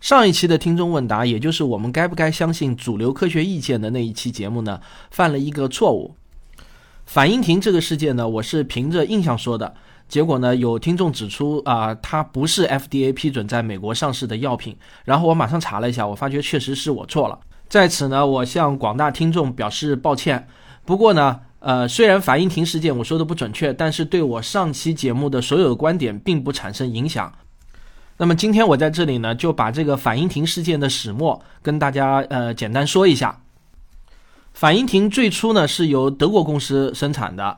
上一期的听众问答，也就是我们该不该相信主流科学意见的那一期节目呢，犯了一个错误。反应停这个事件呢，我是凭着印象说的，结果呢，有听众指出啊，它不是 FDA 批准在美国上市的药品。然后我马上查了一下，我发觉确实是我错了。在此呢，我向广大听众表示抱歉。不过呢，呃，虽然反应停事件我说的不准确，但是对我上期节目的所有观点并不产生影响。那么今天我在这里呢，就把这个反应停事件的始末跟大家呃简单说一下。反应停最初呢是由德国公司生产的，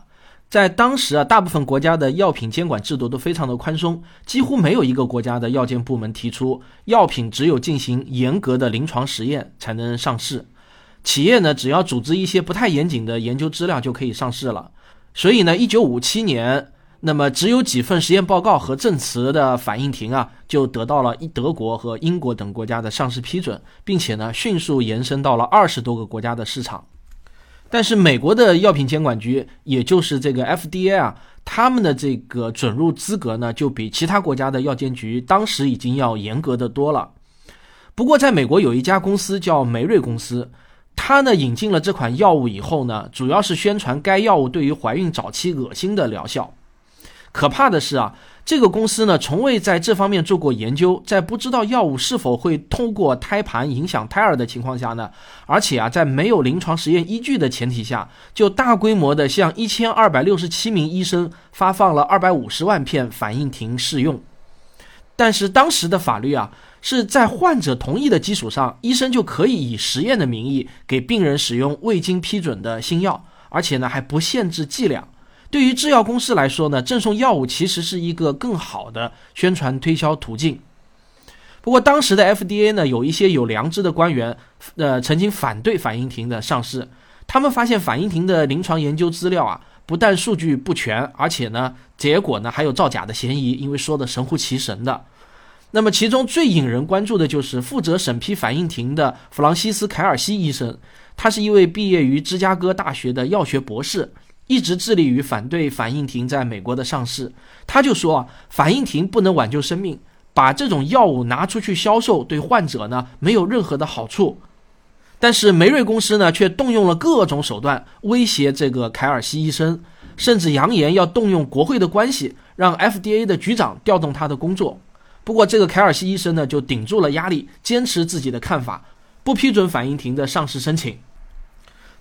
在当时啊，大部分国家的药品监管制度都非常的宽松，几乎没有一个国家的药监部门提出药品只有进行严格的临床实验才能上市，企业呢只要组织一些不太严谨的研究资料就可以上市了。所以呢，一九五七年。那么只有几份实验报告和证词的反应停啊，就得到了德国和英国等国家的上市批准，并且呢迅速延伸到了二十多个国家的市场。但是美国的药品监管局，也就是这个 FDA 啊，他们的这个准入资格呢，就比其他国家的药监局当时已经要严格的多了。不过在美国有一家公司叫梅瑞公司，它呢引进了这款药物以后呢，主要是宣传该药物对于怀孕早期恶心的疗效。可怕的是啊，这个公司呢从未在这方面做过研究，在不知道药物是否会通过胎盘影响胎儿的情况下呢，而且啊在没有临床实验依据的前提下，就大规模的向一千二百六十七名医生发放了二百五十万片反应停试用。但是当时的法律啊是在患者同意的基础上，医生就可以以实验的名义给病人使用未经批准的新药，而且呢还不限制剂量。对于制药公司来说呢，赠送药物其实是一个更好的宣传推销途径。不过当时的 FDA 呢，有一些有良知的官员，呃，曾经反对反应停的上市。他们发现反应停的临床研究资料啊，不但数据不全，而且呢，结果呢还有造假的嫌疑，因为说的神乎其神的。那么其中最引人关注的就是负责审批反应停的弗朗西斯·凯尔西医生，他是一位毕业于芝加哥大学的药学博士。一直致力于反对反应停在美国的上市，他就说啊，反应停不能挽救生命，把这种药物拿出去销售对患者呢没有任何的好处。但是梅瑞公司呢却动用了各种手段威胁这个凯尔西医生，甚至扬言要动用国会的关系让 FDA 的局长调动他的工作。不过这个凯尔西医生呢就顶住了压力，坚持自己的看法，不批准反应停的上市申请。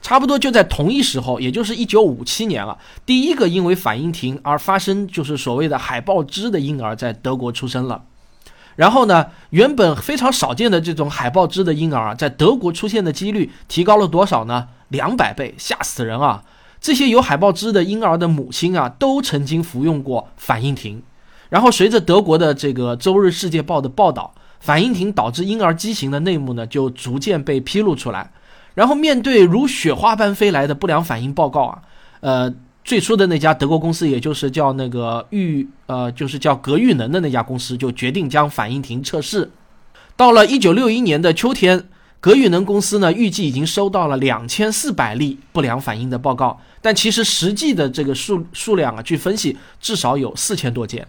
差不多就在同一时候，也就是一九五七年了，第一个因为反应停而发生就是所谓的海豹肢的婴儿在德国出生了。然后呢，原本非常少见的这种海豹肢的婴儿啊，在德国出现的几率提高了多少呢？两百倍，吓死人啊！这些有海豹肢的婴儿的母亲啊，都曾经服用过反应停。然后随着德国的这个《周日世界报》的报道，反应停导致婴儿畸形的内幕呢，就逐渐被披露出来。然后面对如雪花般飞来的不良反应报告啊，呃，最初的那家德国公司，也就是叫那个玉，呃，就是叫格玉能的那家公司，就决定将反应停测试。到了一九六一年的秋天，格玉能公司呢，预计已经收到了两千四百例不良反应的报告，但其实实际的这个数数量啊，据分析至少有四千多件。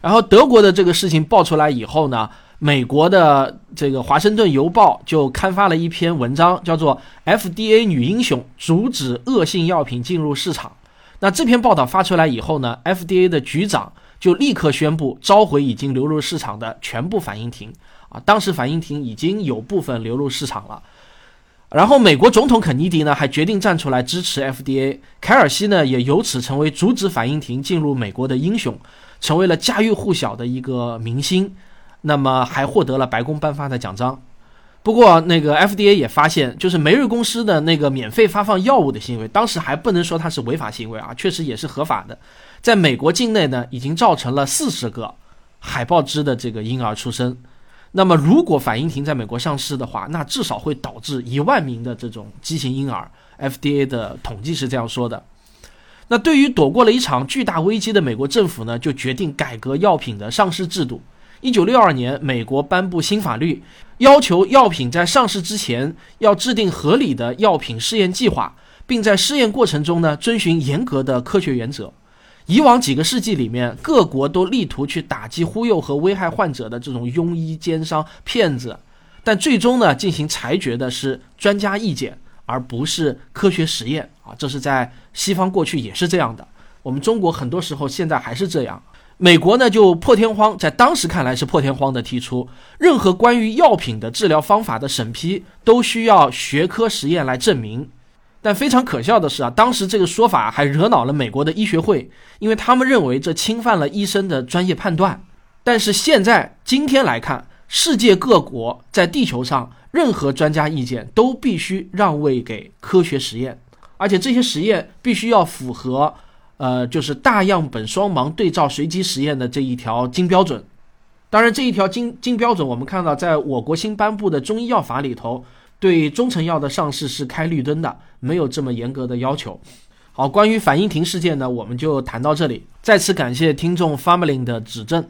然后德国的这个事情爆出来以后呢？美国的这个《华盛顿邮报》就刊发了一篇文章，叫做 “FDA 女英雄阻止恶性药品进入市场”。那这篇报道发出来以后呢，FDA 的局长就立刻宣布召回已经流入市场的全部反应停。啊，当时反应停已经有部分流入市场了。然后美国总统肯尼迪呢还决定站出来支持 FDA，凯尔西呢也由此成为阻止反应停进入美国的英雄，成为了家喻户晓的一个明星。那么还获得了白宫颁发的奖章，不过那个 FDA 也发现，就是梅瑞公司的那个免费发放药物的行为，当时还不能说它是违法行为啊，确实也是合法的。在美国境内呢，已经造成了四十个海豹肢的这个婴儿出生。那么如果反应停在美国上市的话，那至少会导致一万名的这种畸形婴儿。FDA 的统计是这样说的。那对于躲过了一场巨大危机的美国政府呢，就决定改革药品的上市制度。一九六二年，美国颁布新法律，要求药品在上市之前要制定合理的药品试验计划，并在试验过程中呢遵循严格的科学原则。以往几个世纪里面，各国都力图去打击、忽悠和危害患者的这种庸医、奸商、骗子，但最终呢，进行裁决的是专家意见，而不是科学实验啊。这是在西方过去也是这样的，我们中国很多时候现在还是这样。美国呢，就破天荒，在当时看来是破天荒的提出，任何关于药品的治疗方法的审批都需要学科实验来证明。但非常可笑的是啊，当时这个说法还惹恼了美国的医学会，因为他们认为这侵犯了医生的专业判断。但是现在今天来看，世界各国在地球上任何专家意见都必须让位给科学实验，而且这些实验必须要符合，呃，就是大样本双盲对照随机实验的这一条金标准。当然，这一条金金标准，我们看到在我国新颁布的中医药法里头。对中成药的上市是开绿灯的，没有这么严格的要求。好，关于反应停事件呢，我们就谈到这里。再次感谢听众 Family 的指正。